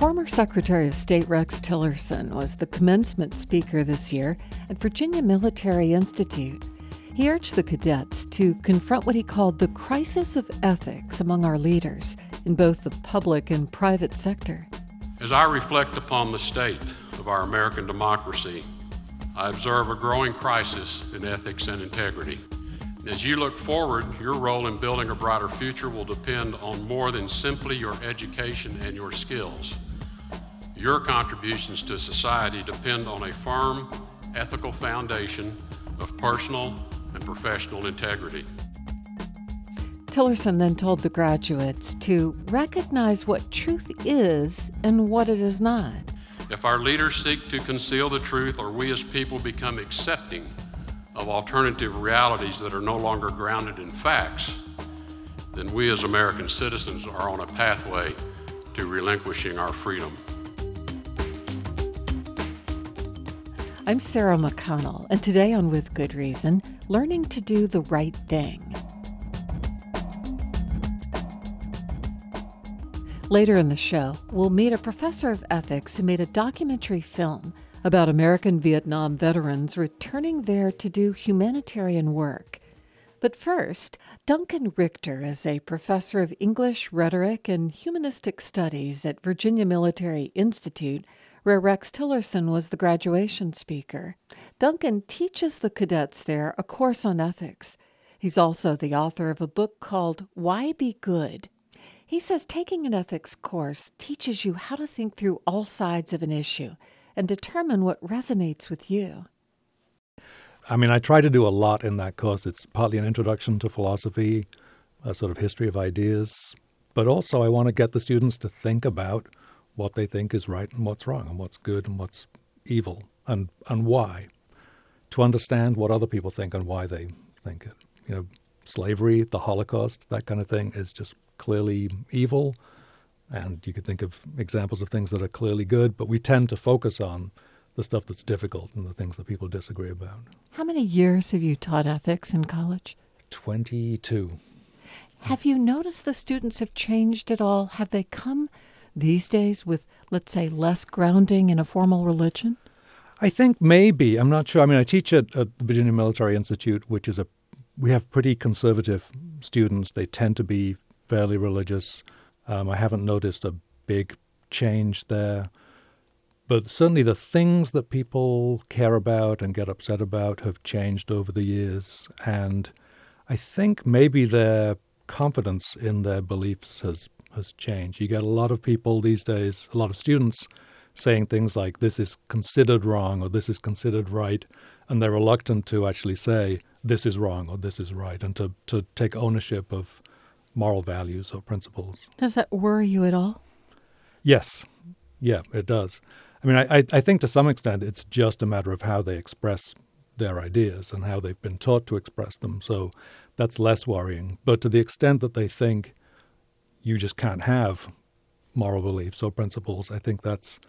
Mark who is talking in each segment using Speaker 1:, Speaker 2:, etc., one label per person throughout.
Speaker 1: Former Secretary of State Rex Tillerson was the commencement speaker this year at Virginia Military Institute. He urged the cadets to confront what he called the crisis of ethics among our leaders in both the public and private sector.
Speaker 2: As I reflect upon the state of our American democracy, I observe a growing crisis in ethics and integrity. As you look forward, your role in building a brighter future will depend on more than simply your education and your skills. Your contributions to society depend on a firm, ethical foundation of personal and professional integrity.
Speaker 1: Tillerson then told the graduates to recognize what truth is and what it is not.
Speaker 2: If our leaders seek to conceal the truth or we as people become accepting of alternative realities that are no longer grounded in facts, then we as American citizens are on a pathway to relinquishing our freedom.
Speaker 1: I'm Sarah McConnell, and today on With Good Reason, learning to do the right thing. Later in the show, we'll meet a professor of ethics who made a documentary film about American Vietnam veterans returning there to do humanitarian work. But first, Duncan Richter is a professor of English, rhetoric, and humanistic studies at Virginia Military Institute where Rex Tillerson was the graduation speaker. Duncan teaches the cadets there a course on ethics. He's also the author of a book called Why Be Good. He says taking an ethics course teaches you how to think through all sides of an issue and determine what resonates with you.
Speaker 3: I mean, I try to do a lot in that course. It's partly an introduction to philosophy, a sort of history of ideas, but also I want to get the students to think about what they think is right and what's wrong, and what's good and what's evil, and and why. To understand what other people think and why they think it. You know, slavery, the Holocaust, that kind of thing is just clearly evil. And you could think of examples of things that are clearly good, but we tend to focus on the stuff that's difficult and the things that people disagree about.
Speaker 1: How many years have you taught ethics in college?
Speaker 3: 22.
Speaker 1: Have you noticed the students have changed at all? Have they come these days with, let's say, less grounding in a formal religion?
Speaker 3: I think maybe. I'm not sure. I mean, I teach at, at the Virginia Military Institute, which is a, we have pretty conservative students. They tend to be fairly religious. Um, I haven't noticed a big change there. But certainly the things that people care about and get upset about have changed over the years. And I think maybe their confidence in their beliefs has has changed. You get a lot of people these days, a lot of students saying things like this is considered wrong or this is considered right, and they're reluctant to actually say this is wrong or this is right and to, to take ownership of moral values or principles.
Speaker 1: Does that worry you at all?
Speaker 3: Yes. Yeah, it does. I mean, I, I think to some extent it's just a matter of how they express their ideas and how they've been taught to express them. So that's less worrying. But to the extent that they think you just can't have moral beliefs or principles. I think that's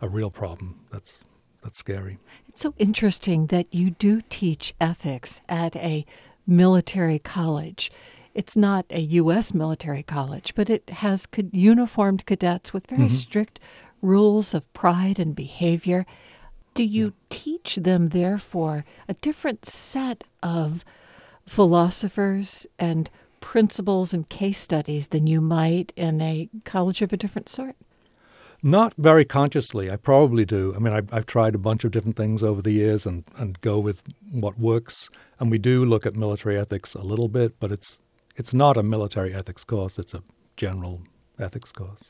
Speaker 3: a real problem. That's that's scary.
Speaker 1: It's so interesting that you do teach ethics at a military college. It's not a U.S. military college, but it has uniformed cadets with very mm-hmm. strict rules of pride and behavior. Do you yeah. teach them, therefore, a different set of philosophers and principles and case studies than you might in a college of a different sort?
Speaker 3: Not very consciously. I probably do. I mean, I've, I've, tried a bunch of different things over the years and, and go with what works. And we do look at military ethics a little bit, but it's it's not a military ethics course. It's a general ethics course.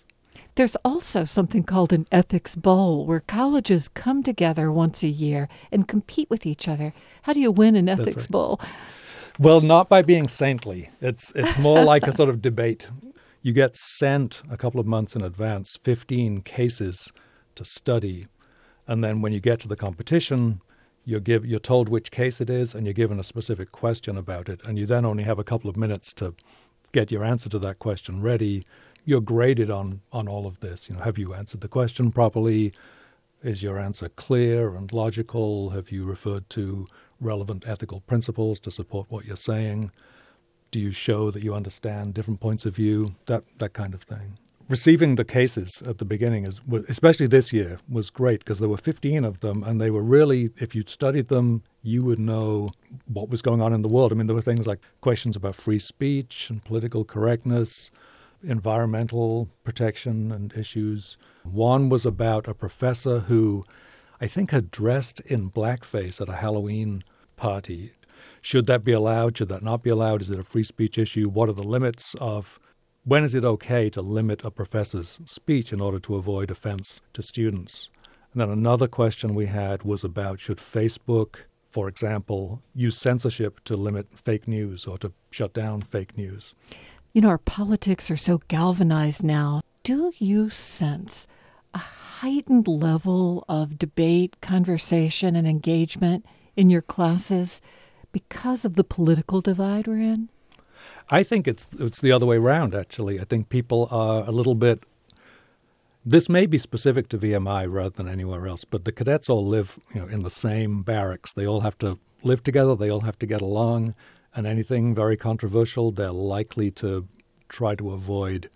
Speaker 1: There's also something called an ethics bowl where colleges come together once a year and compete with each other. How do you win an ethics right. bowl?
Speaker 3: Well, not by being saintly. It's it's more like a sort of debate. You get sent a couple of months in advance 15 cases to study, and then when you get to the competition, you're give you're told which case it is, and you're given a specific question about it, and you then only have a couple of minutes to get your answer to that question ready. You're graded on on all of this. You know, have you answered the question properly? Is your answer clear and logical? Have you referred to relevant ethical principles to support what you're saying? Do you show that you understand different points of view? That that kind of thing. receiving the cases at the beginning, is, especially this year, was great because there were 15 of them, and they were really, if you'd studied them, you would know what was going on in the world. I mean, there were things like questions about free speech and political correctness, environmental protection and issues. One was about a professor who I think had dressed in blackface at a Halloween party. Should that be allowed? Should that not be allowed? Is it a free speech issue? What are the limits of when is it okay to limit a professor's speech in order to avoid offense to students? And then another question we had was about should Facebook, for example, use censorship to limit fake news or to shut down fake news?
Speaker 1: You know, our politics are so galvanized now. Do you sense a heightened level of debate, conversation, and engagement in your classes because of the political divide we're in?
Speaker 3: I think it's it's the other way around. Actually, I think people are a little bit. This may be specific to VMI rather than anywhere else, but the cadets all live, you know, in the same barracks. They all have to live together. They all have to get along, and anything very controversial, they're likely to try to avoid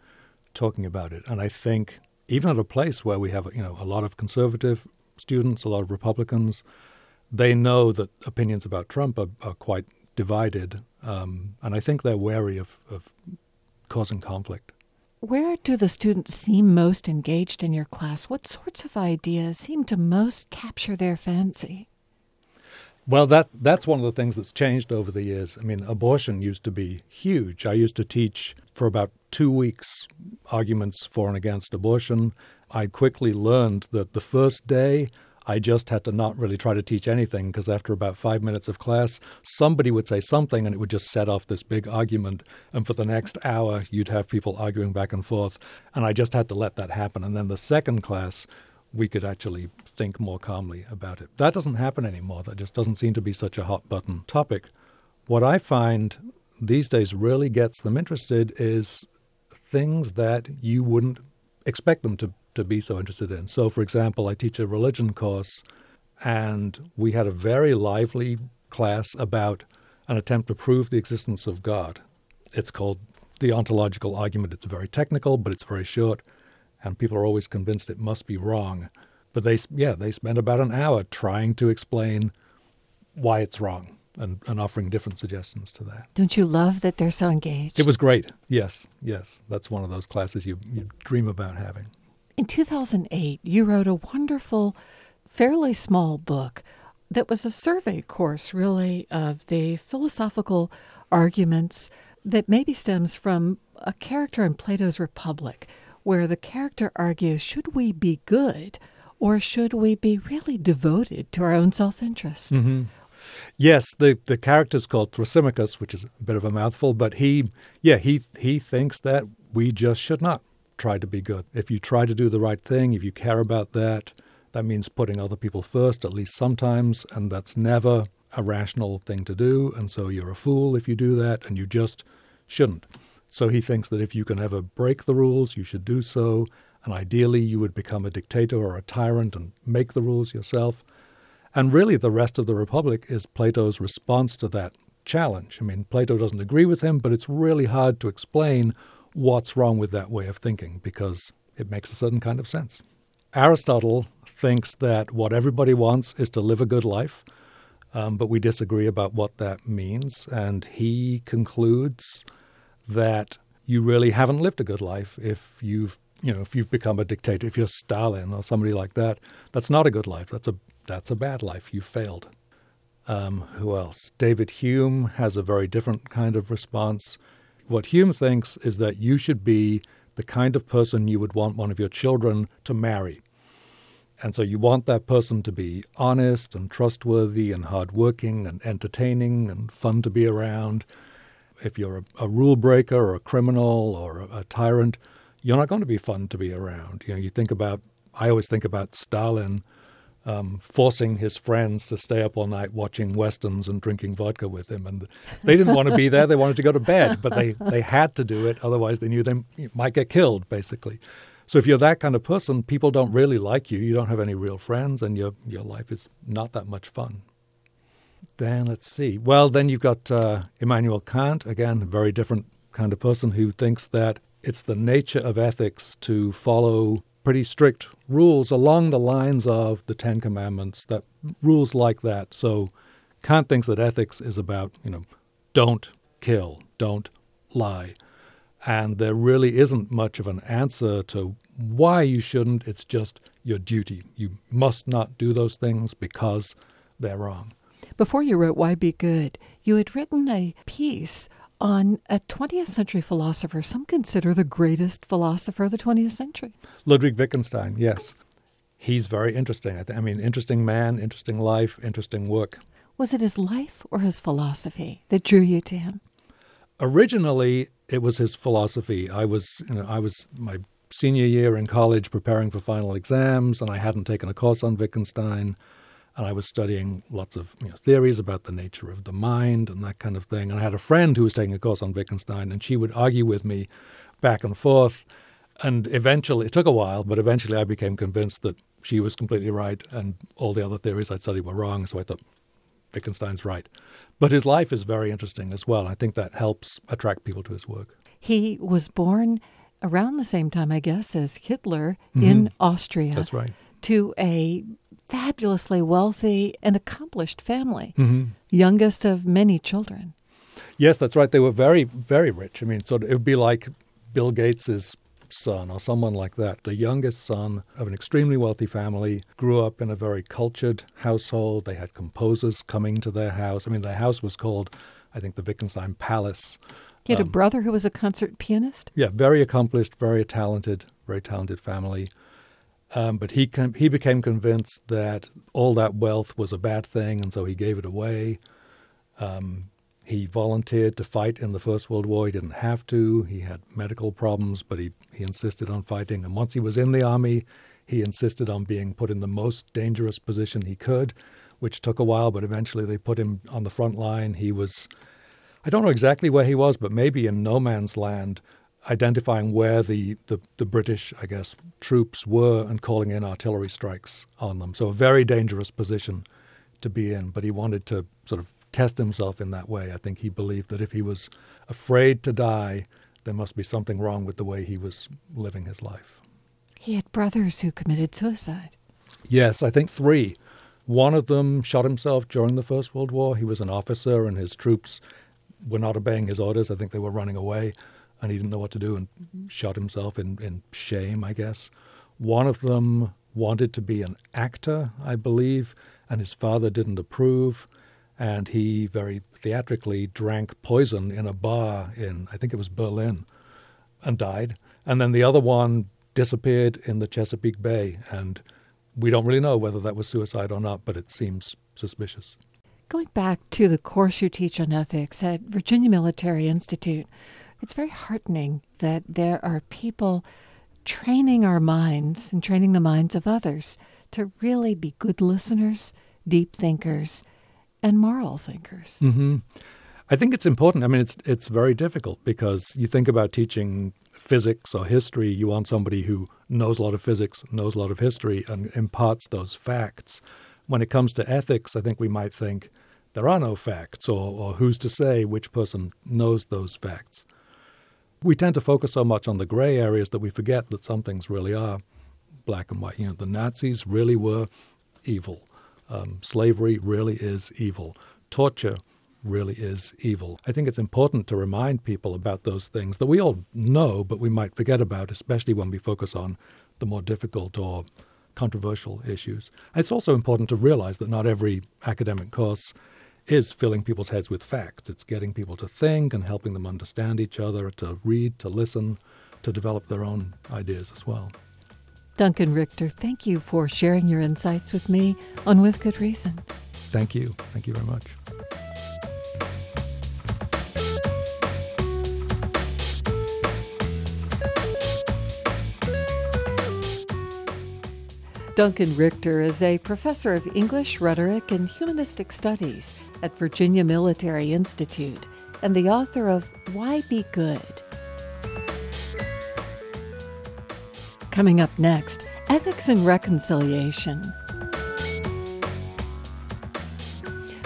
Speaker 3: talking about it. And I think even at a place where we have, you know, a lot of conservative students, a lot of Republicans, they know that opinions about Trump are, are quite divided, um, and I think they're wary of, of causing conflict.
Speaker 1: Where do the students seem most engaged in your class? What sorts of ideas seem to most capture their fancy?
Speaker 3: Well, that that's one of the things that's changed over the years. I mean, abortion used to be huge. I used to teach for about two weeks arguments for and against abortion. I quickly learned that the first day I just had to not really try to teach anything because after about five minutes of class, somebody would say something and it would just set off this big argument. And for the next hour, you'd have people arguing back and forth. And I just had to let that happen. And then the second class, we could actually think more calmly about it. That doesn't happen anymore. That just doesn't seem to be such a hot button topic. What I find these days really gets them interested is things that you wouldn't expect them to to be so interested in. So, for example, I teach a religion course, and we had a very lively class about an attempt to prove the existence of God. It's called the ontological argument. It's very technical, but it's very short, and people are always convinced it must be wrong. But they, yeah, they spent about an hour trying to explain why it's wrong and, and offering different suggestions to that.
Speaker 1: Don't you love that they're so engaged?
Speaker 3: It was great. Yes, yes. That's one of those classes you, you dream about having.
Speaker 1: In 2008, you wrote a wonderful, fairly small book that was a survey course, really, of the philosophical arguments that maybe stems from a character in Plato's Republic, where the character argues should we be good or should we be really devoted to our own self interest?
Speaker 3: Mm-hmm. Yes, the, the character's called Thrasymachus, which is a bit of a mouthful, but he, yeah, he, he thinks that we just should not try to be good. If you try to do the right thing, if you care about that, that means putting other people first, at least sometimes, and that's never a rational thing to do. And so you're a fool if you do that, and you just shouldn't. So he thinks that if you can ever break the rules, you should do so. And ideally, you would become a dictator or a tyrant and make the rules yourself. And really, the rest of the Republic is Plato's response to that challenge. I mean, Plato doesn't agree with him, but it's really hard to explain what's wrong with that way of thinking because it makes a certain kind of sense. Aristotle thinks that what everybody wants is to live a good life, um, but we disagree about what that means. And he concludes that you really haven't lived a good life if you've you know if you've become a dictator if you're Stalin or somebody like that. That's not a good life. That's a that's a bad life. You failed. Um, who else? David Hume has a very different kind of response. What Hume thinks is that you should be the kind of person you would want one of your children to marry. And so you want that person to be honest and trustworthy and hardworking and entertaining and fun to be around. If you're a, a rule breaker or a criminal or a, a tyrant, you're not going to be fun to be around. You know, you think about I always think about Stalin um, forcing his friends to stay up all night watching westerns and drinking vodka with him. And they didn't want to be there; they wanted to go to bed, but they they had to do it. Otherwise, they knew they might get killed. Basically, so if you're that kind of person, people don't really like you. You don't have any real friends, and your your life is not that much fun. Then let's see. Well, then you've got uh, Immanuel Kant again, a very different kind of person who thinks that it's the nature of ethics to follow pretty strict rules along the lines of the Ten Commandments, that rules like that. So Kant thinks that ethics is about, you know, don't kill, don't lie. And there really isn't much of an answer to why you shouldn't. It's just your duty. You must not do those things because they're wrong.
Speaker 1: Before you wrote Why Be Good, you had written a piece on a 20th century philosopher some consider the greatest philosopher of the 20th century.
Speaker 3: Ludwig Wittgenstein, yes. He's very interesting. I, th- I mean, interesting man, interesting life, interesting work.
Speaker 1: Was it his life or his philosophy that drew you to him?
Speaker 3: Originally, it was his philosophy. I was, you know, I was my senior year in college preparing for final exams, and I hadn't taken a course on Wittgenstein and I was studying lots of you know, theories about the nature of the mind and that kind of thing. And I had a friend who was taking a course on Wittgenstein, and she would argue with me back and forth. And eventually, it took a while, but eventually I became convinced that she was completely right and all the other theories I'd studied were wrong. So I thought, Wittgenstein's right. But his life is very interesting as well. I think that helps attract people to his work.
Speaker 1: He was born around the same time, I guess, as Hitler mm-hmm. in Austria.
Speaker 3: That's right.
Speaker 1: To a fabulously wealthy and accomplished family, mm-hmm. youngest of many children.
Speaker 3: Yes, that's right. They were very, very rich. I mean, so it would be like Bill Gates's son or someone like that. The youngest son of an extremely wealthy family grew up in a very cultured household. They had composers coming to their house. I mean, their house was called, I think, the Wittgenstein Palace.
Speaker 1: He had um, a brother who was a concert pianist?
Speaker 3: Yeah, very accomplished, very talented, very talented family. Um, but he he became convinced that all that wealth was a bad thing, and so he gave it away. Um, he volunteered to fight in the First World War. He didn't have to. He had medical problems, but he, he insisted on fighting. And once he was in the army, he insisted on being put in the most dangerous position he could, which took a while, but eventually they put him on the front line. He was, I don't know exactly where he was, but maybe in no man's land identifying where the, the, the, British, I guess, troops were and calling in artillery strikes on them. So a very dangerous position to be in. But he wanted to sort of test himself in that way. I think he believed that if he was afraid to die, there must be something wrong with the way he was living his life.
Speaker 1: He had brothers who committed suicide.
Speaker 3: Yes, I think three. One of them shot himself during the First World War. He was an officer, and his troops were not obeying his orders. I think they were running away and he didn't know what to do and shot himself in, in shame, I guess. One of them wanted to be an actor, I believe, and his father didn't approve. And he very theatrically drank poison in a bar in, I think it was Berlin, and died. And then the other one disappeared in the Chesapeake Bay. And we don't really know whether that was suicide or not, but it seems suspicious.
Speaker 1: Going back to the course you teach on ethics at Virginia Military Institute, it's very heartening that there are people training our minds and training the minds of others to really be good listeners, deep thinkers, and moral thinkers.
Speaker 3: Mm-hmm. I think it's important. I mean, it's it's very difficult because you think about teaching physics or history. You want somebody who knows a lot of physics, knows a lot of history, and imparts those facts. When it comes to ethics, I think we might think there are no facts, or, or who's to say which person knows those facts we tend to focus so much on the gray areas that we forget that some things really are black and white. You know, the Nazis really were evil. Um, slavery really is evil. Torture really is evil. I think it's important to remind people about those things that we all know, but we might forget about, especially when we focus on the more difficult or controversial issues. It's also important to realize that not every academic course is filling people's heads with facts. It's getting people to think and helping them understand each other, to read, to listen, to develop their own ideas as well.
Speaker 1: Duncan Richter, thank you for sharing your insights with me on With Good Reason.
Speaker 3: Thank you. Thank you very much.
Speaker 1: Duncan Richter is a professor of English, rhetoric, and humanistic studies at Virginia Military Institute and the author of Why Be Good. Coming up next, ethics and reconciliation.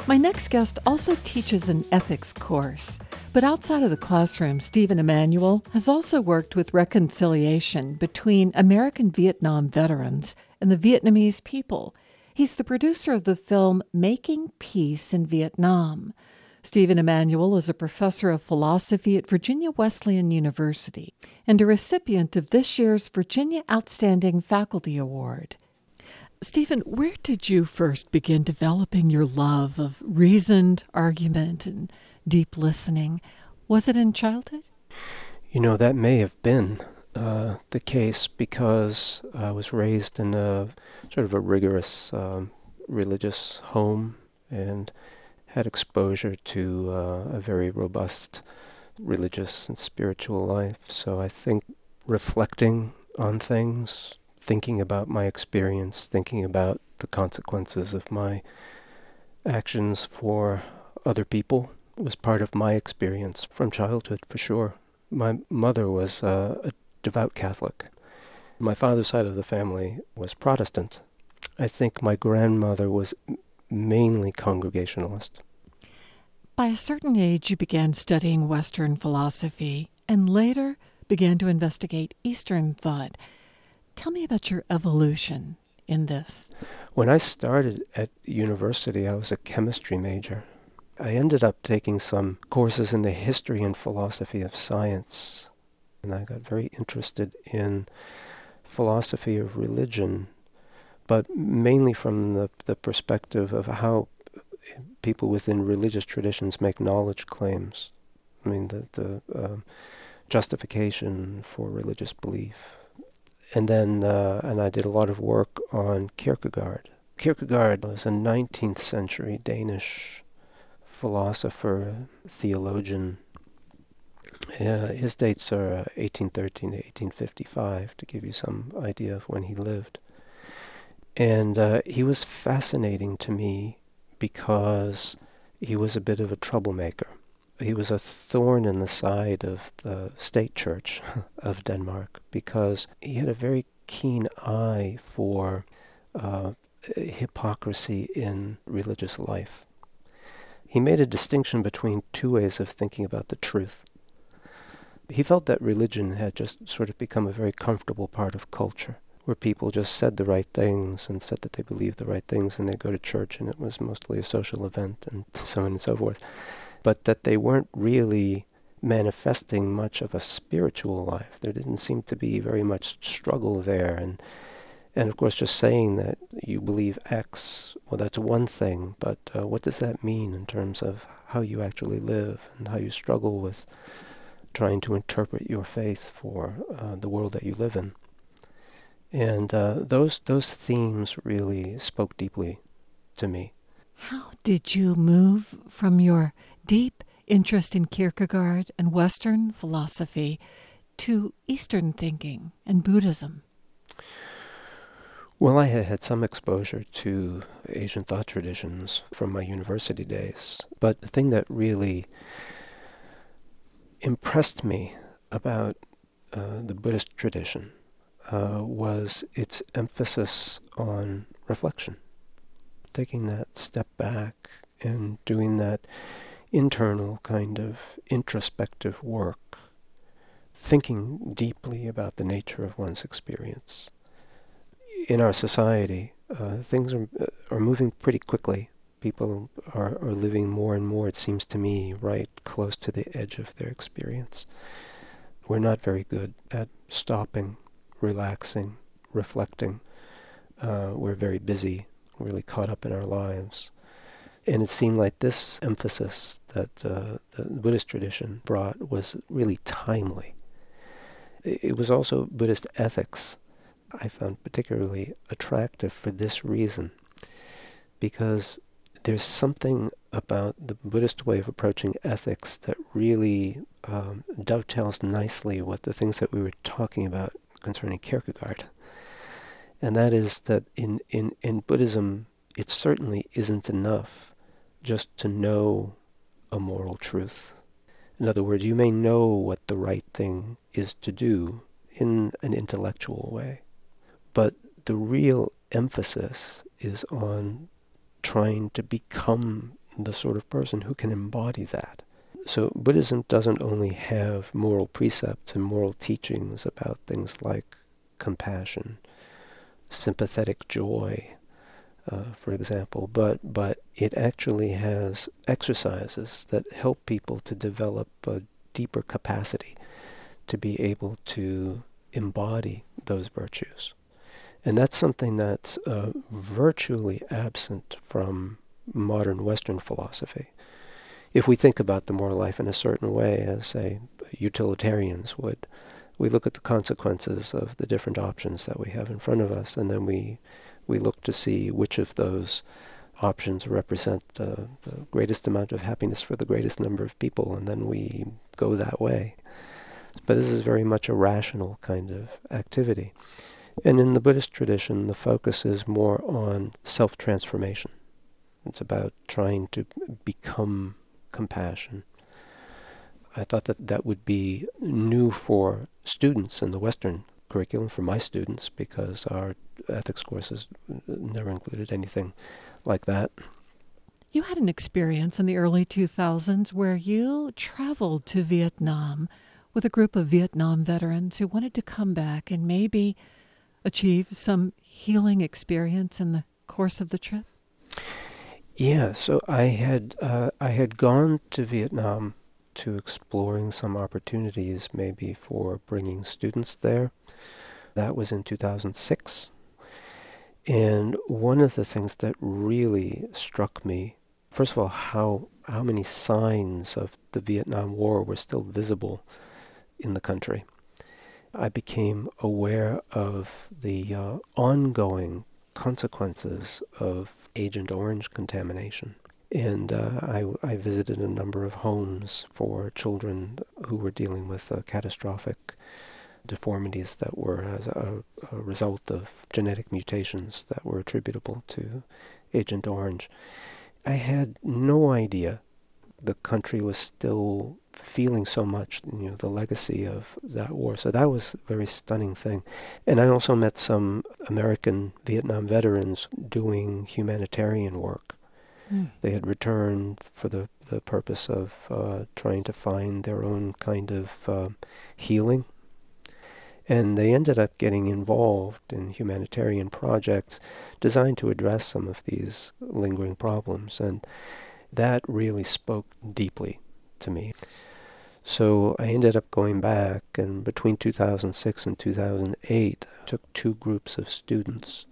Speaker 1: My next guest also teaches an ethics course, But outside of the classroom, Stephen Emmanuel has also worked with reconciliation between American Vietnam veterans and the Vietnamese people. He's the producer of the film Making Peace in Vietnam. Stephen Emmanuel is a professor of philosophy at Virginia Wesleyan University and a recipient of this year's Virginia Outstanding Faculty Award. Stephen, where did you first begin developing your love of reasoned argument and deep listening. Was it in childhood?
Speaker 4: You know, that may have been uh, the case because I was raised in a sort of a rigorous um, religious home and had exposure to uh, a very robust religious and spiritual life. So I think reflecting on things, thinking about my experience, thinking about the consequences of my actions for other people was part of my experience from childhood, for sure. My mother was uh, a devout Catholic. My father's side of the family was Protestant. I think my grandmother was mainly Congregationalist.
Speaker 1: By a certain age, you began studying Western philosophy and later began to investigate Eastern thought. Tell me about your evolution in this.
Speaker 4: When I started at university, I was a chemistry major. I ended up taking some courses in the history and philosophy of science, and I got very interested in philosophy of religion, but mainly from the, the perspective of how people within religious traditions make knowledge claims. I mean, the, the uh, justification for religious belief. And then, uh, and I did a lot of work on Kierkegaard. Kierkegaard was a 19th century Danish philosopher, theologian. Uh, his dates are uh, 1813 to 1855, to give you some idea of when he lived. And uh, he was fascinating to me because he was a bit of a troublemaker. He was a thorn in the side of the state church of Denmark because he had a very keen eye for uh, hypocrisy in religious life he made a distinction between two ways of thinking about the truth. He felt that religion had just sort of become a very comfortable part of culture, where people just said the right things and said that they believed the right things and they go to church and it was mostly a social event and so on and so forth. But that they weren't really manifesting much of a spiritual life. There didn't seem to be very much struggle there and and of course, just saying that you believe X, well, that's one thing, but uh, what does that mean in terms of how you actually live and how you struggle with trying to interpret your faith for uh, the world that you live in? And uh, those those themes really spoke deeply to me.
Speaker 1: How did you move from your deep interest in Kierkegaard and Western philosophy to Eastern thinking and Buddhism?
Speaker 4: Well, I had had some exposure to Asian thought traditions from my university days, but the thing that really impressed me about uh, the Buddhist tradition uh, was its emphasis on reflection, taking that step back and doing that internal kind of introspective work, thinking deeply about the nature of one's experience in our society, uh, things are are moving pretty quickly. People are, are living more and more, it seems to me, right close to the edge of their experience. We're not very good at stopping, relaxing, reflecting. Uh, we're very busy, really caught up in our lives. And it seemed like this emphasis that uh, the Buddhist tradition brought was really timely. It was also Buddhist ethics I found particularly attractive for this reason, because there's something about the Buddhist way of approaching ethics that really um, dovetails nicely with the things that we were talking about concerning Kierkegaard. And that is that in, in, in Buddhism, it certainly isn't enough just to know a moral truth. In other words, you may know what the right thing is to do in an intellectual way. But the real emphasis is on trying to become the sort of person who can embody that. So Buddhism doesn't only have moral precepts and moral teachings about things like compassion, sympathetic joy, uh, for example, but but it actually has exercises that help people to develop a deeper capacity to be able to embody those virtues. And that's something that's uh, virtually absent from modern Western philosophy. If we think about the moral life in a certain way, as, say, utilitarians would, we look at the consequences of the different options that we have in front of us, and then we, we look to see which of those options represent uh, the greatest amount of happiness for the greatest number of people, and then we go that way. But this is very much a rational kind of activity. And in the Buddhist tradition, the focus is more on self transformation. It's about trying to become compassion. I thought that that would be new for students in the Western curriculum, for my students, because our ethics courses never included anything like that.
Speaker 1: You had an experience in the early 2000s where you traveled to Vietnam with a group of Vietnam veterans who wanted to come back and maybe achieve some healing experience in the course of the trip?
Speaker 4: Yeah, so I had uh, I had gone to Vietnam to exploring some opportunities maybe for bringing students there. That was in 2006. And one of the things that really struck me, first of all, how how many signs of the Vietnam War were still visible in the country. I became aware of the uh, ongoing consequences of Agent Orange contamination. And uh, I, I, visited a number of homes for children who were dealing with uh, catastrophic deformities that were as a, a, result of genetic mutations that were attributable to Agent Orange. I had no idea the country was still feeling so much, you know, the legacy of that war. So that was a very stunning thing. And I also met some American Vietnam veterans doing humanitarian work. Mm. They had returned for the, the purpose of uh, trying to find their own kind of uh, healing. And they ended up getting involved in humanitarian projects designed to address some of these lingering problems. And that really spoke deeply to me. So I ended up going back, and between 2006 and 2008, I took two groups of students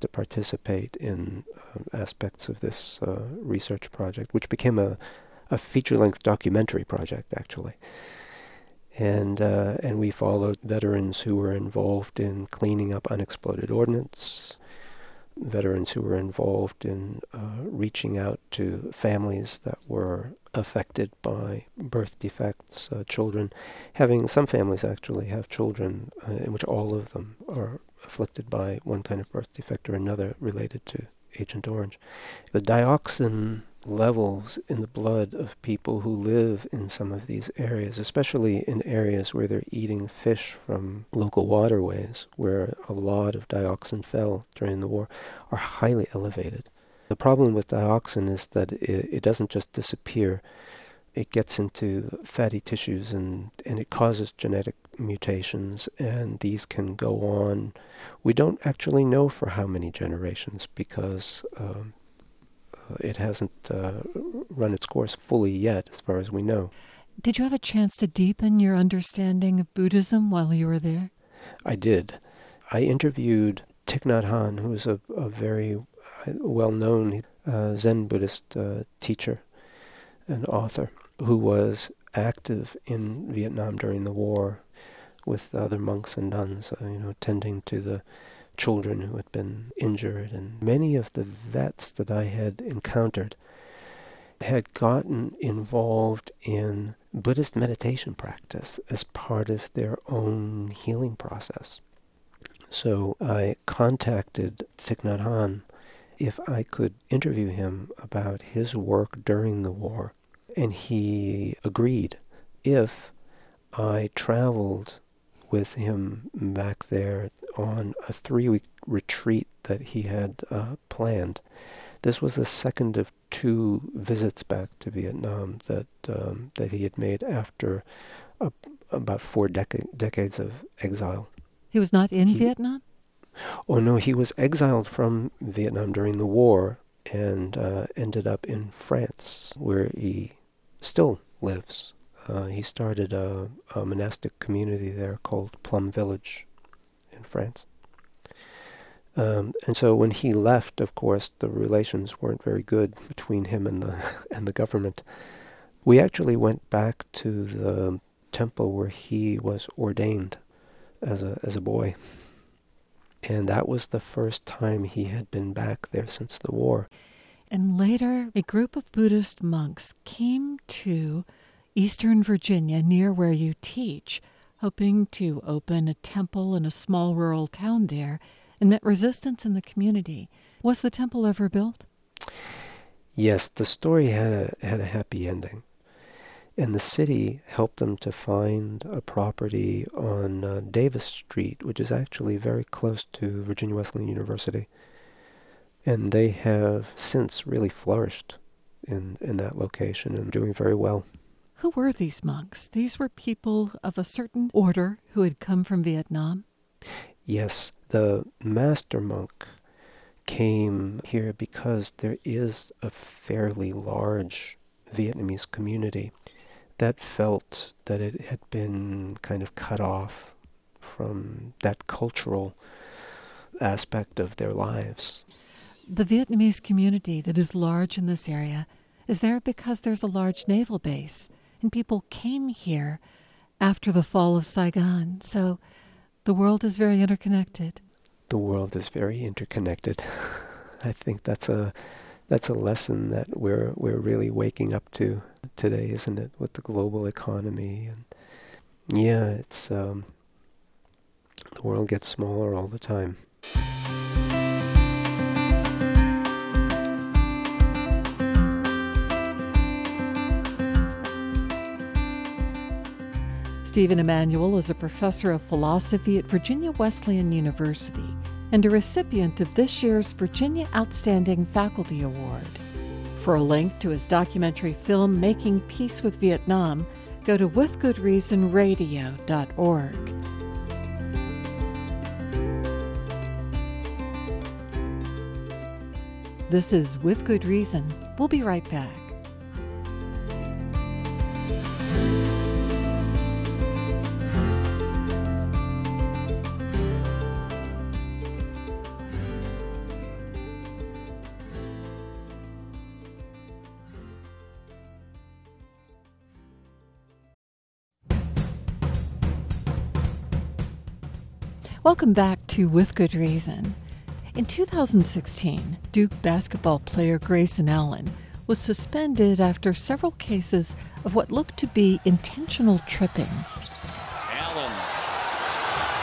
Speaker 4: to participate in uh, aspects of this uh, research project, which became a, a feature-length documentary project, actually. And uh, and we followed veterans who were involved in cleaning up unexploded ordnance, veterans who were involved in uh, reaching out to families that were affected by birth defects, uh, children having some families actually have children uh, in which all of them are afflicted by one kind of birth defect or another related to Agent Orange. The dioxin levels in the blood of people who live in some of these areas, especially in areas where they're eating fish from local waterways, where a lot of dioxin fell during the war, are highly elevated. The problem with dioxin is that it, it doesn't just disappear. It gets into fatty tissues and, and it causes genetic mutations, and these can go on. We don't actually know for how many generations because um, it hasn't uh, run its course fully yet, as far as we know.
Speaker 1: Did you have a chance to deepen your understanding of Buddhism while you were there?
Speaker 4: I did. I interviewed Thich Nhat Hanh, who is a, a very uh, well known uh, Zen Buddhist uh, teacher and author, who was active in Vietnam during the war with other monks and nuns, uh, you know, tending to the children who had been injured, and many of the vets that I had encountered had gotten involved in Buddhist meditation practice as part of their own healing process. So I contacted Thich Nhat Hanh if I could interview him about his work during the war, and he agreed if I traveled with him back there on a three week retreat that he had uh, planned This was the second of two visits back to Vietnam that um, that he had made after a, about four deca- decades of exile.
Speaker 1: He was not in
Speaker 4: He-
Speaker 1: Vietnam?
Speaker 4: Oh no, he was exiled from Vietnam during the war and uh, ended up in France, where he still lives. Uh, he started a, a monastic community there called Plum Village in France. Um, and so when he left, of course, the relations weren't very good between him and the and the government. We actually went back to the temple where he was ordained as a as a boy. And that was the first time he had been back there since the war.
Speaker 1: And later, a group of Buddhist monks came to Eastern Virginia, near where you teach, hoping to open a temple in a small rural town there, and met resistance in the community. Was the temple ever built?
Speaker 4: Yes, the story had a had a happy ending. And the city helped them to find a property on uh, Davis Street, which is actually very close to Virginia Wesleyan University. And they have since really flourished in, in that location and doing very well.
Speaker 1: Who were these monks? These were people of a certain order who had come from Vietnam.
Speaker 4: Yes, the master monk came here because there is a fairly large Vietnamese community that felt that it had been kind of cut off from that cultural aspect of their lives.
Speaker 1: The Vietnamese community that is large in this area is there because there's a large naval base, and people came here after the fall of Saigon. So the world is very interconnected.
Speaker 4: The world is very interconnected. I think that's a that's a lesson that we're we're really waking up to today, isn't it? With the global economy and yeah, it's um, the world gets smaller all the time.
Speaker 1: Stephen Emmanuel is a professor of philosophy at Virginia Wesleyan University and a recipient of this year's Virginia Outstanding Faculty Award. For a link to his documentary film Making Peace with Vietnam, go to withgoodreasonradio.org. This is With Good Reason. We'll be right back. Welcome back to With Good Reason. In 2016, Duke basketball player Grayson Allen was suspended after several cases of what looked to be intentional tripping.
Speaker 5: Allen,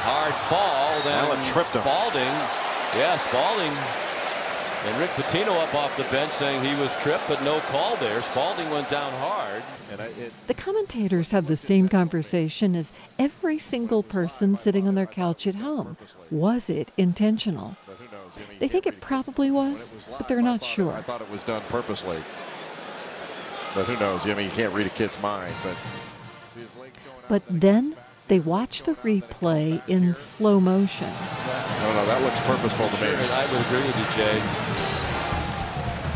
Speaker 5: hard fall. Then
Speaker 6: Allen tripped him.
Speaker 5: Spalding, yeah, Spalding. And Rick Pitino up off the bench saying he was tripped, but no call there. Spalding went down hard.
Speaker 6: And I, it,
Speaker 1: The commentators have the same conversation as every single person sitting on their couch at home. Was it intentional?
Speaker 6: but who knows? I mean,
Speaker 1: They think it probably was, but they're not sure.
Speaker 6: I thought it was done purposely. But who knows? I mean, you can't read a kid's mind. But see his legs going out,
Speaker 1: But then they watch the replay in slow motion.
Speaker 6: No, no, that looks purposeful to me. Sure.
Speaker 5: I would agree with you, Jay.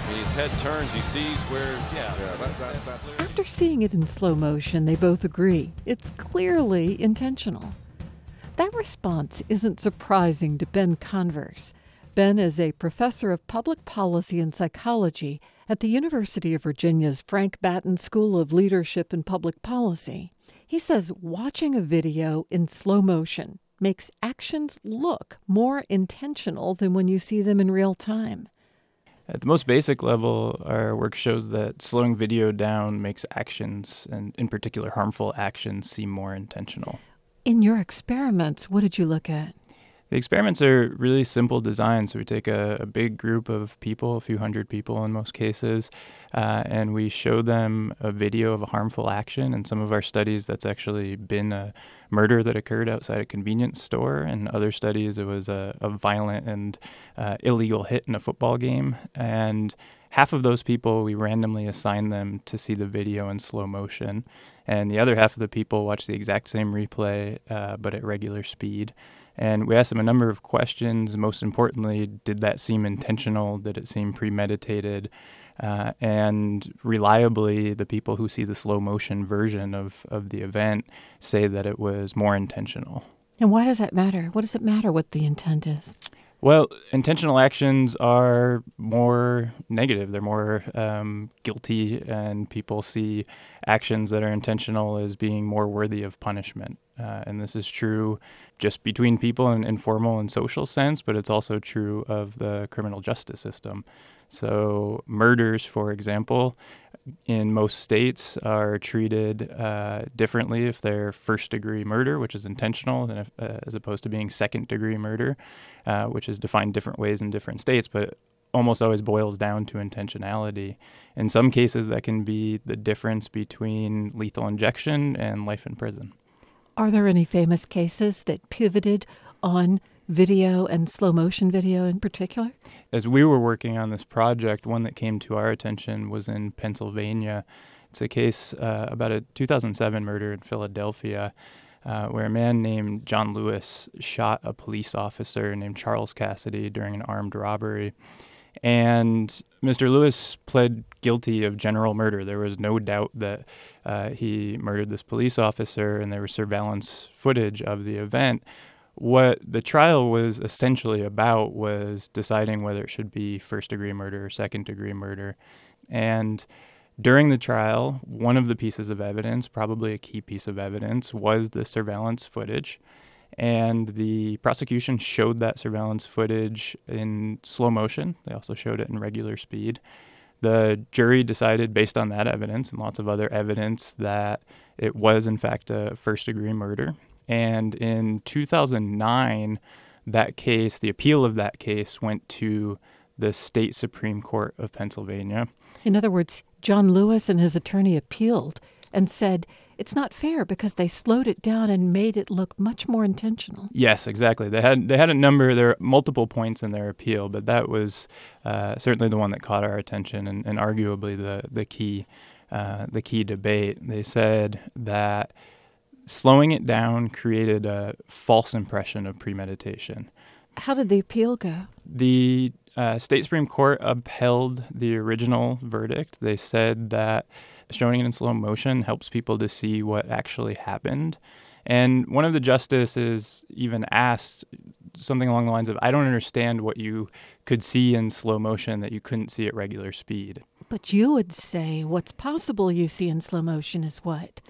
Speaker 5: When his head turns, he sees where, yeah.
Speaker 6: Yeah, that, that, that's.
Speaker 1: After seeing it in slow motion, they both agree it's clearly intentional. That response isn't surprising to Ben Converse. Ben is a professor of public policy and psychology at the University of Virginia's Frank Batten School of Leadership and Public Policy. He says watching a video in slow motion makes actions look more intentional than when you see them in real time.
Speaker 7: At the most basic level, our work shows that slowing video down makes actions, and in particular harmful actions, seem more intentional.
Speaker 1: In your experiments, what did you look at?
Speaker 7: The experiments are really simple designs. So we take a, a, big group of people, a few hundred people in most cases, uh, and we show them a video of a harmful action. In some of our studies, that's actually been a murder that occurred outside a convenience store. In other studies, it was a, a violent and uh, illegal hit in a football game. And half of those people, we randomly assign them to see the video in slow motion. And the other half of the people watch the exact same replay, uh, but at regular speed. And we asked them a number of questions. Most importantly, did that seem intentional? Did it seem premeditated? Uh, and reliably, the people who see the slow motion version of, of the event say that it was more intentional.
Speaker 1: And why does that matter? What does it matter what the intent is?
Speaker 7: Well, intentional actions are more negative. They're more um, guilty, and people see actions that are intentional as being more worthy of punishment. Uh, and this is true just between people in informal and social sense, but it's also true of the criminal justice system. So, murders, for example, in most states are treated uh, differently if they're first degree murder, which is intentional, than if, uh, as opposed to being second degree murder, uh, which is defined different ways in different states, but almost always boils down to intentionality. In some cases, that can be the difference between lethal injection and life in prison.
Speaker 1: Are there any famous cases that pivoted on video and slow motion video in particular?
Speaker 7: As we were working on this project, one that came to our attention was in Pennsylvania. It's a case uh, about a 2007 murder in Philadelphia. Uh, where a man named John Lewis shot a police officer named Charles Cassidy during an armed robbery. And Mr. Lewis pled guilty of general murder. There was no doubt that uh, he murdered this police officer, and there was surveillance footage of the event what the trial was essentially about was deciding whether it should be first degree murder or second degree murder. And during the trial, one of the pieces of evidence, probably a key piece of evidence, was the surveillance footage. And the prosecution showed that surveillance footage in slow motion. They also showed it in regular speed. The jury decided, based on that evidence and lots of other evidence, that it was, in fact, a first degree murder and in 2009, that case, the appeal of that case went to the state Supreme Court of Pennsylvania.
Speaker 1: In other words, John Lewis and his attorney appealed and said it's not fair because they slowed it down and made it look much more intentional.
Speaker 7: Yes, exactly. They had they had a number. There are multiple points in their appeal, but that was uh, certainly the one that caught our attention and, and arguably the the key uh, the key debate. They said that slowing it down created a false impression of premeditation.
Speaker 1: How did the appeal go?
Speaker 7: The uh, state Supreme Court upheld the original verdict. They said that showing it in slow motion helps people to see what actually happened. And one of the justices even asked something along the lines of, I don't understand what you could see in slow motion that you couldn't see at regular speed.
Speaker 1: But you would say what's possible you see in slow motion is what?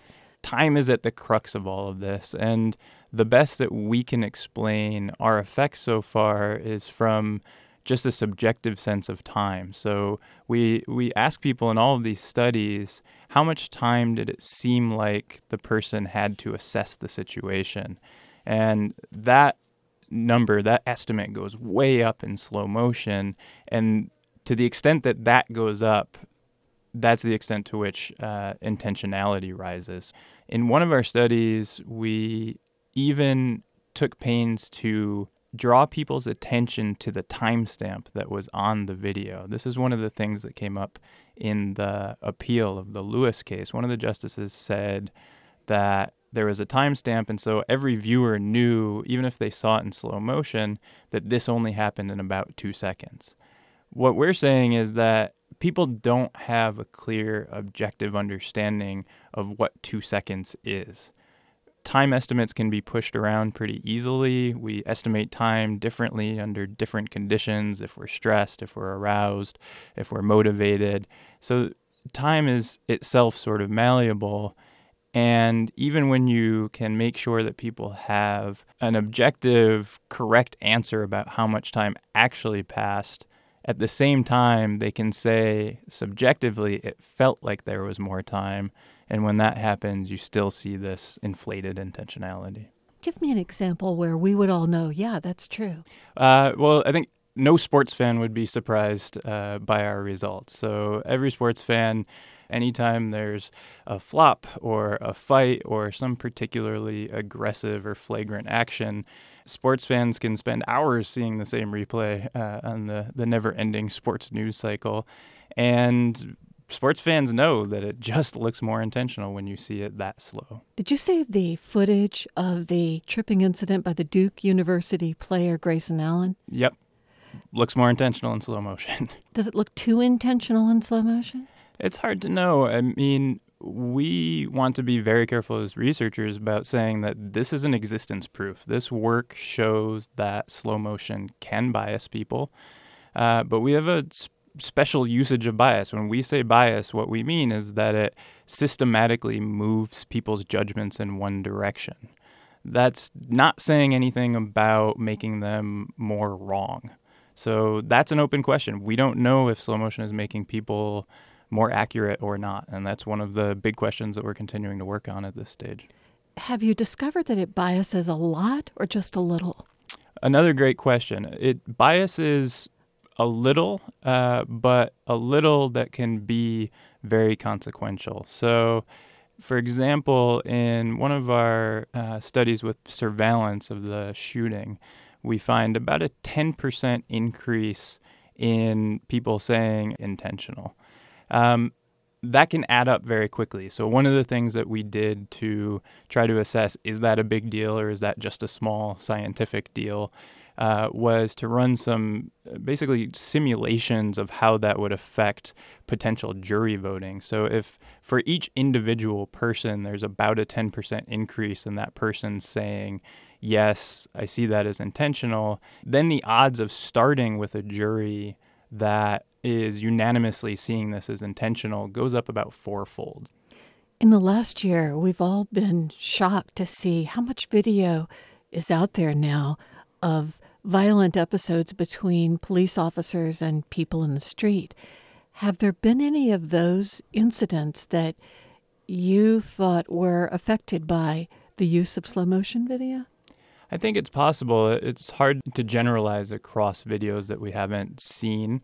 Speaker 7: time is at the crux of all of this. And the best that we can explain our effects so far is from just a subjective sense of time. So we we ask people in all of these studies how much time did it seem like the person had to assess the situation, and that number, that estimate goes way up in slow motion, and to the extent that that goes up, that's the extent to which uh, intentionality rises. In one of our studies, we even took pains to draw people's attention to the timestamp that was on the video. This is one of the things that came up in the appeal of the Lewis case. One of the justices said that there was a timestamp, and so every viewer knew, even if they saw it in slow motion, that this only happened in about two seconds. What we're saying is that people don't have a clear objective understanding of what two seconds is. Time estimates can be pushed around pretty easily. We estimate time differently under different conditions if we're stressed, if we're aroused, if we're motivated. So, time is itself sort of malleable. And even when you can make sure that people have an objective, correct answer about how much time actually passed, at the same time, they can say subjectively, it felt like there was more time. And when that happens, you still see this inflated intentionality.
Speaker 1: Give me an example where we would all know, yeah, that's true.
Speaker 7: Uh, well, I think no sports fan would be surprised uh, by our results. So every sports fan, anytime there's a flop or a fight or some particularly aggressive or flagrant action, sports fans can spend hours seeing the same replay uh, on the, the never ending sports news cycle. And sports fans know that it just looks more intentional when you see it that slow.
Speaker 1: Did you see the footage of the tripping incident by the Duke University player Grayson Allen?
Speaker 7: Yep looks more intentional in slow motion.
Speaker 1: Does it look too intentional in slow motion?
Speaker 7: It's hard to know. I mean, we want to be very careful as researchers about saying that this is an existence proof. This work shows that slow motion can bias people, uh, but we have a special usage of bias. When we say bias, what we mean is that it systematically moves people's judgments in one direction. That's not saying anything about making them more wrong. So that's an open question. We don't know if slow motion is making people more accurate or not. And that's one of the big questions that we're continuing to work on at this stage.
Speaker 1: Have you discovered that it biases a lot or just a little?
Speaker 7: Another great question. It biases a little, uh, but a little that can be very consequential. So, for example, in one of our uh, studies with surveillance of the shooting, we find about a 10% increase in people saying intentional. Um, that can add up very quickly. So, one of the things that we did to try to assess is that a big deal or is that just a small scientific deal uh, was to run some basically simulations of how that would affect potential jury voting. So, if for each individual person there's about a 10% increase in that person saying, yes, I see that as intentional, then the odds of starting with a jury that is unanimously seeing this as intentional goes up about fourfold.
Speaker 1: In the last year, we've all been shocked to see how much video is out there now of violent episodes between police officers and people in the street. Have there been any of those incidents that you thought were affected by the use of slow motion video?
Speaker 7: I think it's possible. It's hard to generalize across videos that we haven't seen.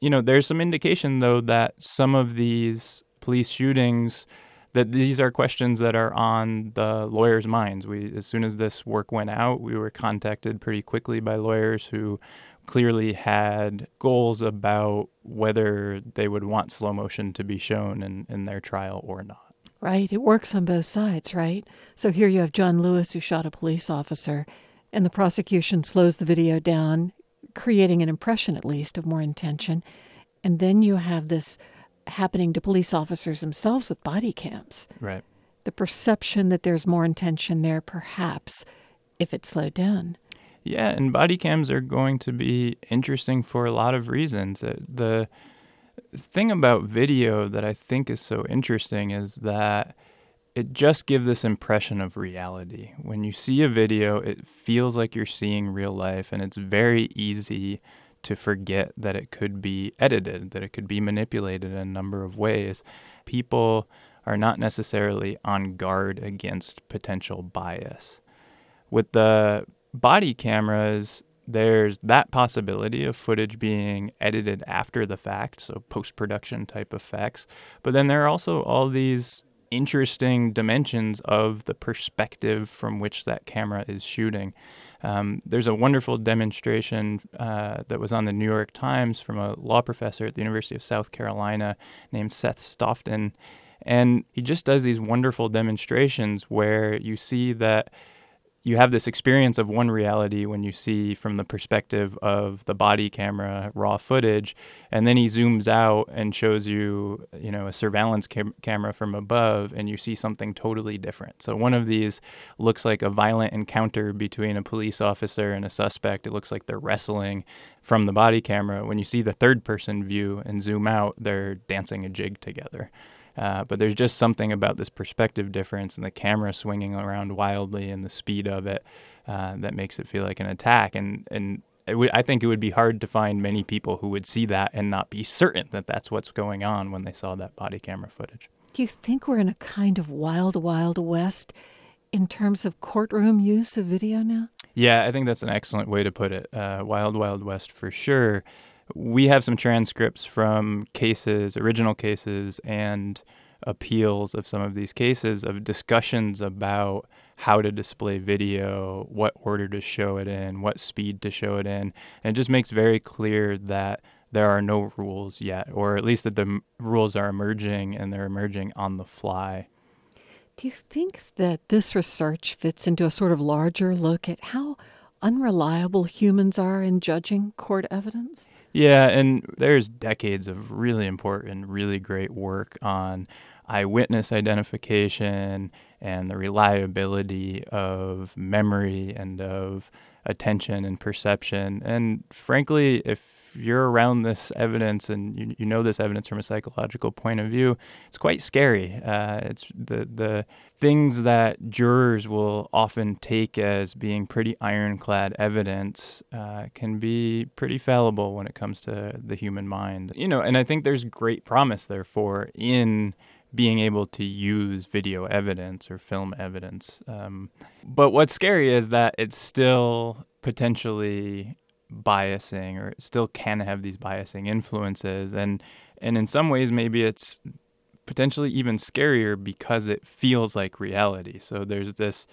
Speaker 7: You know, there's some indication though that some of these police shootings that these are questions that are on the lawyers' minds. We as soon as this work went out, we were contacted pretty quickly by lawyers who clearly had goals about whether they would want slow motion to be shown in, in their trial or not.
Speaker 1: Right. It works on both sides, right? So here you have John Lewis who shot a police officer, and the prosecution slows the video down, creating an impression at least of more intention. And then you have this happening to police officers themselves with body cams.
Speaker 7: Right.
Speaker 1: The perception that there's more intention there, perhaps, if it's slowed down.
Speaker 7: Yeah, and body cams are going to be interesting for a lot of reasons. Uh, the thing about video that I think is so interesting is that it just gives this impression of reality. When you see a video, it feels like you're seeing real life, and it's very easy to forget that it could be edited, that it could be manipulated in a number of ways. People are not necessarily on guard against potential bias. With the body cameras, there's that possibility of footage being edited after the fact, so post production type effects. But then there are also all these interesting dimensions of the perspective from which that camera is shooting. Um, there's a wonderful demonstration uh, that was on the New York Times from a law professor at the University of South Carolina named Seth Stoughton. And he just does these wonderful demonstrations where you see that you have this experience of one reality when you see from the perspective of the body camera raw footage and then he zooms out and shows you you know a surveillance cam- camera from above and you see something totally different. So one of these looks like a violent encounter between a police officer and a suspect. It looks like they're wrestling from the body camera. When you see the third person view and zoom out they're dancing a jig together uh, but there's just something about this perspective difference and the camera swinging around wildly and the speed of it uh, that makes it feel like an attack. And and I think it would be hard to find many people who would see that and not be certain that that's what's going on when they saw that body camera footage.
Speaker 1: Do you think we're in a kind of wild, wild west in terms of courtroom use of video now?
Speaker 7: Yeah, I think that's an excellent way to put it. Uh, wild, Wild West for sure. We have some transcripts from cases, original cases, and appeals of some of these cases of discussions about how to display video, what order to show it in, what speed to show it in. And it just makes very clear that there are no rules yet, or at least that the m- rules are emerging and they're emerging on the fly.
Speaker 1: Do you think that this research fits into a sort of larger look at how unreliable humans are in judging court evidence?
Speaker 7: Yeah, and there's decades of really important, really great work on eyewitness identification and the reliability of memory and of attention and perception. And frankly, if you're around this evidence and you, you know this evidence from a psychological point of view, it's quite scary. Uh, it's the the things that jurors will often take as being pretty ironclad evidence uh, can be pretty fallible when it comes to the human mind. You know, and I think there's great promise, therefore, in being able to use video evidence or film evidence. Um, but what's scary is that it's still potentially biasing or it still can have these biasing influences and and in some ways maybe it's potentially even scarier because it feels like reality. So there's this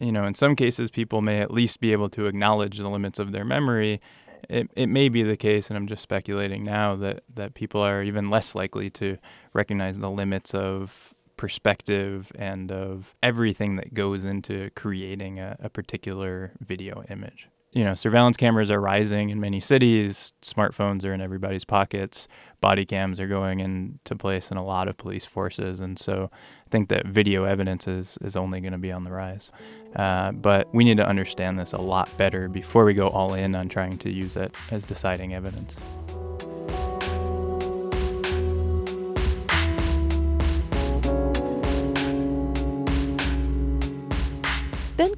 Speaker 7: you know in some cases people may at least be able to acknowledge the limits of their memory. It, it may be the case and i'm just speculating now that that people are even less likely to recognize the limits of perspective and of everything that goes into creating a, a particular video image you know, surveillance cameras are rising in many cities. Smartphones are in everybody's pockets. Body cams are going into place in a lot of police forces, and so I think that video evidence is is only going to be on the rise. Uh, but we need to understand this a lot better before we go all in on trying to use it as deciding evidence.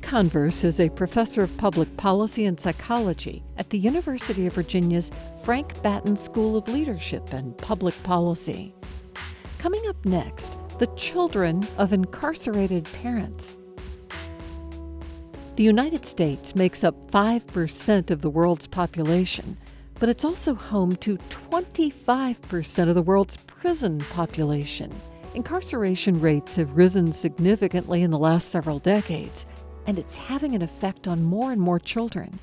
Speaker 1: Converse is a professor of public policy and psychology at the University of Virginia's Frank Batten School of Leadership and Public Policy. Coming up next, the children of incarcerated parents. The United States makes up 5% of the world's population, but it's also home to 25% of the world's prison population. Incarceration rates have risen significantly in the last several decades, and it's having an effect on more and more children.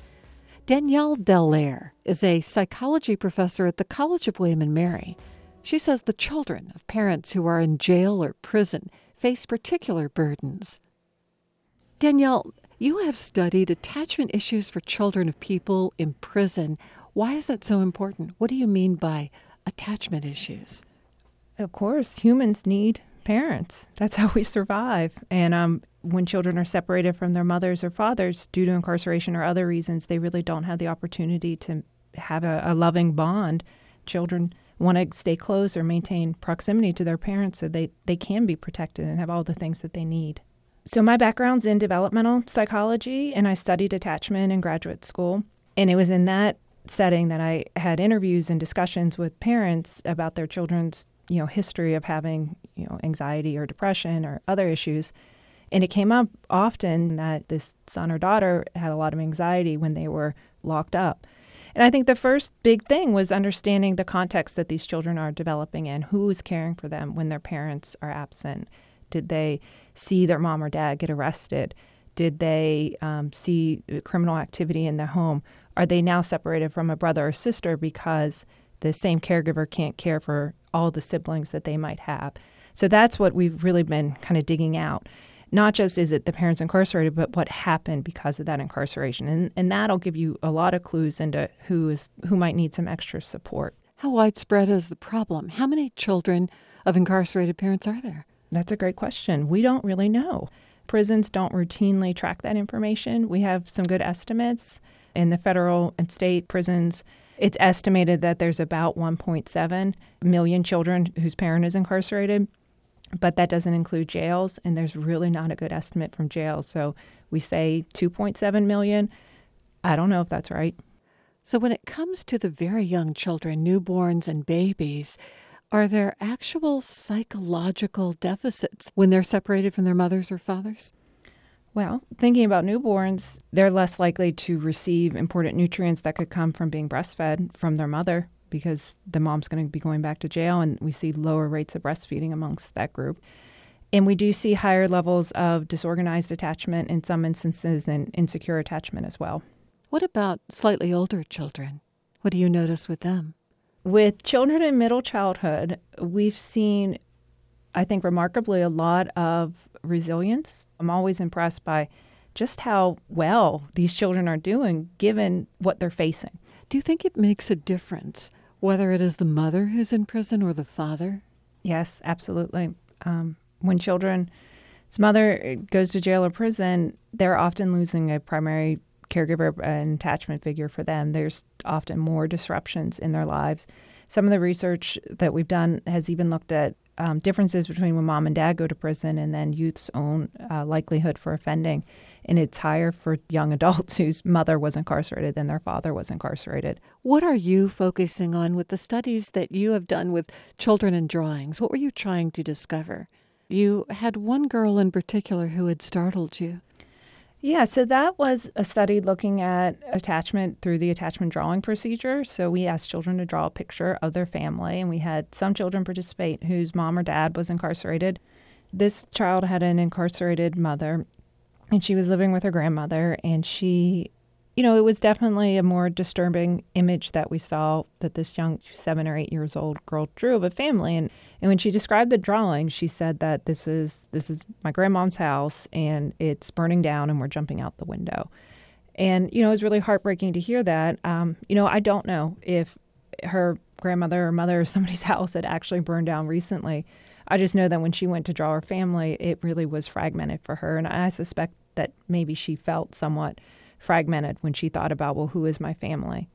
Speaker 1: Danielle Dallaire is a psychology professor at the College of William and Mary. She says the children of parents who are in jail or prison face particular burdens. Danielle, you have studied attachment issues for children of people in prison. Why is that so important? What do you mean by attachment issues?
Speaker 8: Of course, humans need parents. That's how we survive. And um, when children are separated from their mothers or fathers due to incarceration or other reasons, they really don't have the opportunity to have a, a loving bond. Children want to stay close or maintain proximity to their parents so they, they can be protected and have all the things that they need. So, my background's in developmental psychology, and I studied attachment in graduate school. And it was in that setting that I had interviews and discussions with parents about their children's you know history of having you know anxiety or depression or other issues and it came up often that this son or daughter had a lot of anxiety when they were locked up. And I think the first big thing was understanding the context that these children are developing in. Who is caring for them when their parents are absent? Did they see their mom or dad get arrested? Did they um, see criminal activity in their home? Are they now separated from a brother or sister because the same caregiver can't care for all the siblings that they might have? So that's what we've really been kind of digging out not just is it the parents incarcerated, but what happened because of that incarceration. And, and that'll give you a lot of clues into who is who might need some extra support.
Speaker 1: How widespread is the problem? How many children of incarcerated parents are there?
Speaker 8: That's a great question. We don't really know. Prisons don't routinely track that information. We have some good estimates in the federal and state prisons. It's estimated that there's about 1.7 million children whose parent is incarcerated but that doesn't include jails, and there's really not a good estimate from jails. So we say 2.7 million. I don't know if that's right.
Speaker 1: So when it comes to the very young children, newborns and babies, are there actual psychological deficits when they're separated from their mothers or fathers?
Speaker 8: Well, thinking about newborns, they're less likely to receive important nutrients that could come from being breastfed from their mother because the mom's going to be going back to jail, and we see lower rates of breastfeeding amongst that group. And we do see higher levels of disorganized attachment in some instances and insecure attachment as well.
Speaker 1: What about slightly older children? What do you notice with them?
Speaker 8: With children in middle childhood, we've seen, I think, remarkably a lot of resilience. I'm always impressed by just how well these children are doing given what they're facing.
Speaker 1: Do you think it makes a difference whether it is the mother who's in prison or the father?
Speaker 8: Yes, absolutely. Um, when children's mother goes to jail or prison, they're often losing a primary caregiver and attachment figure for them. There's often more disruptions in their lives. Some of the research that we've done has even looked at um, differences between when mom and dad go to prison and then youth's own uh, likelihood for offending. And it's higher for young adults whose mother was incarcerated than their father was incarcerated.
Speaker 1: What are you focusing on with the studies that you have done with children and drawings? What were you trying to discover? You had one girl in particular who had startled you.
Speaker 8: Yeah, so that was a study looking at attachment through the attachment drawing procedure. So we asked children to draw a picture of their family, and we had some children participate whose mom or dad was incarcerated. This child had an incarcerated mother, and she was living with her grandmother, and she you know, it was definitely a more disturbing image that we saw that this young seven or eight years old girl drew of a family. And, and when she described the drawing, she said that this is this is my grandmom's house and it's burning down and we're jumping out the window. And you know, it was really heartbreaking to hear that. Um, you know, I don't know if her grandmother or mother or somebody's house had actually burned down recently. I just know that when she went to draw her family, it really was fragmented for her, and I suspect that maybe she felt somewhat fragmented when she thought about, well, who is my family?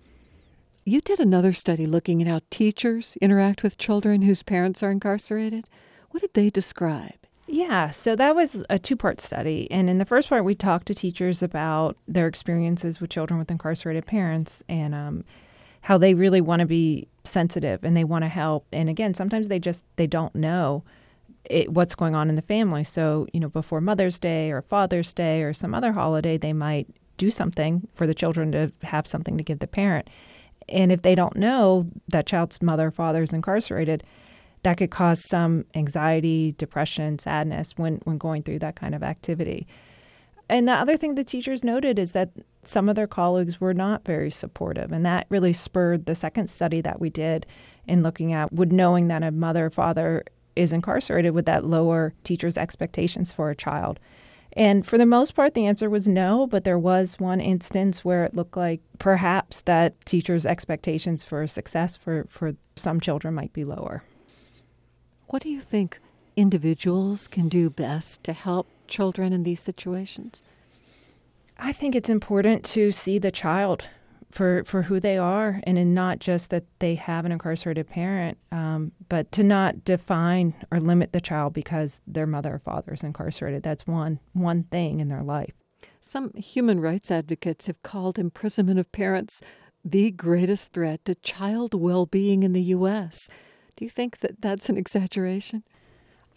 Speaker 1: You did another study looking at how teachers interact with children whose parents are incarcerated. What did they describe?
Speaker 8: Yeah, so that was a two part study. And in the first part, we talked to teachers about their experiences with children with incarcerated parents and um, how they really want to be sensitive and they want to help. And again, sometimes they just they don't know it, what's going on in the family. So, you know, before Mother's Day or Father's Day or some other holiday, they might do something for the children to have something to give the parent. And if they don't know that child's mother or father is incarcerated, that could cause some anxiety, depression, sadness when, when going through that kind of activity. And the other thing the teachers noted is that some of their colleagues were not very supportive. And that really spurred the second study that we did in looking at would knowing that a mother or father is incarcerated, would that lower teachers' expectations for a child? And for the most part, the answer was no, but there was one instance where it looked like perhaps that teachers' expectations for success for, for some children might be lower.
Speaker 1: What do you think individuals can do best to help children in these situations?
Speaker 8: I think it's important to see the child for for who they are, and in not just that they have an incarcerated parent, um, but to not define or limit the child because their mother or father is incarcerated. That's one one thing in their life.
Speaker 1: Some human rights advocates have called imprisonment of parents the greatest threat to child well-being in the U.S. Do you think that that's an exaggeration?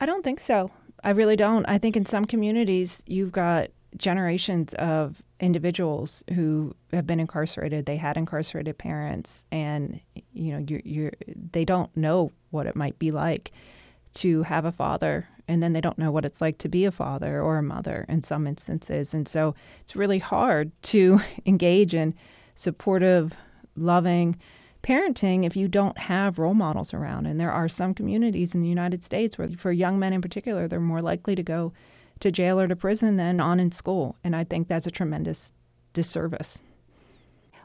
Speaker 8: I don't think so. I really don't. I think in some communities you've got generations of individuals who have been incarcerated. They had incarcerated parents, and you know, you you they don't know what it might be like to have a father, and then they don't know what it's like to be a father or a mother in some instances, and so it's really hard to engage in supportive, loving parenting if you don't have role models around. And there are some communities in the United States where, for young men in particular, they're more likely to go to jail or to prison than on in school. And I think that's a tremendous disservice.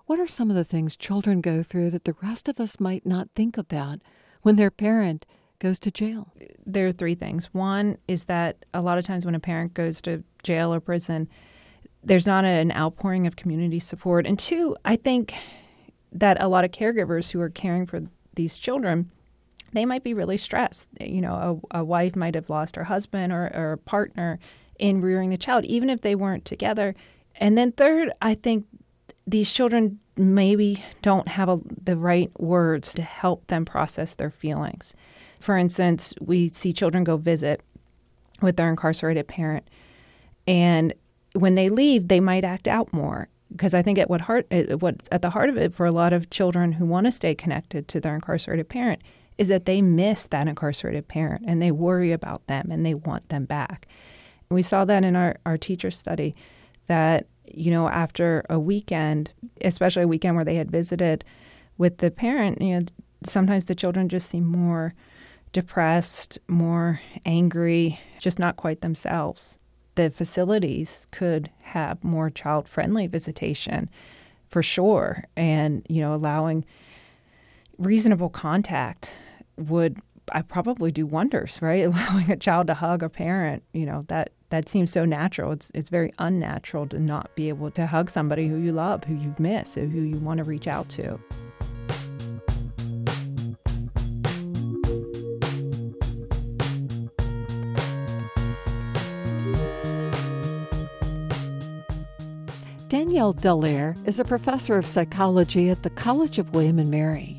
Speaker 1: What are some of the things children go through that the rest of us might not think about when their parent goes to jail?
Speaker 8: There are three things. One is that a lot of times when a parent goes to jail or prison, there's not an outpouring of community support. And two, I think that a lot of caregivers who are caring for these children they might be really stressed. You know, a, a wife might have lost her husband or, or a partner in rearing the child, even if they weren't together. And then, third, I think these children maybe don't have a, the right words to help them process their feelings. For instance, we see children go visit with their incarcerated parent, and when they leave, they might act out more because I think at what heart, what's at the heart of it for a lot of children who want to stay connected to their incarcerated parent is that they miss that incarcerated parent and they worry about them and they want them back. We saw that in our, our teacher study that, you know, after a weekend, especially a weekend where they had visited with the parent, you know, sometimes the children just seem more depressed, more angry, just not quite themselves the facilities could have more child friendly visitation for sure. And, you know, allowing reasonable contact would I probably do wonders, right? Allowing a child to hug a parent, you know, that that seems so natural. It's it's very unnatural to not be able to hug somebody who you love, who you've missed, who you want to reach out to.
Speaker 1: Danielle Dallaire is a professor of psychology at the College of William and Mary.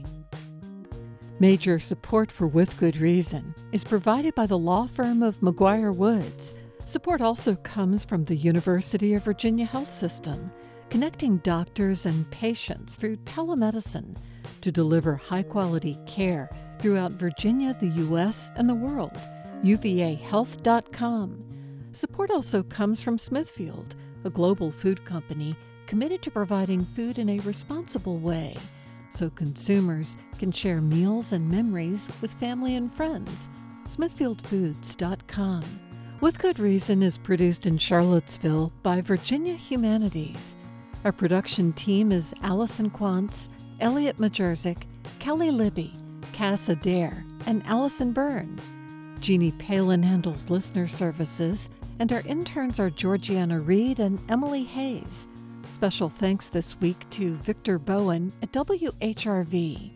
Speaker 1: Major support for With Good Reason is provided by the law firm of McGuire Woods. Support also comes from the University of Virginia Health System, connecting doctors and patients through telemedicine to deliver high quality care throughout Virginia, the U.S., and the world. UVAHealth.com. Support also comes from Smithfield a global food company committed to providing food in a responsible way so consumers can share meals and memories with family and friends. SmithfieldFoods.com. With Good Reason is produced in Charlottesville by Virginia Humanities. Our production team is Allison Quantz, Elliot Majerczyk, Kelly Libby, Cass Adair, and Allison Byrne. Jeannie Palin handles listener services and our interns are Georgiana Reed and Emily Hayes. Special thanks this week to Victor Bowen at WHRV.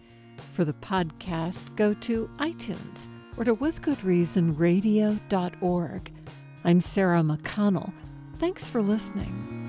Speaker 1: For the podcast, go to iTunes or to withgoodreasonradio.org. I'm Sarah McConnell. Thanks for listening.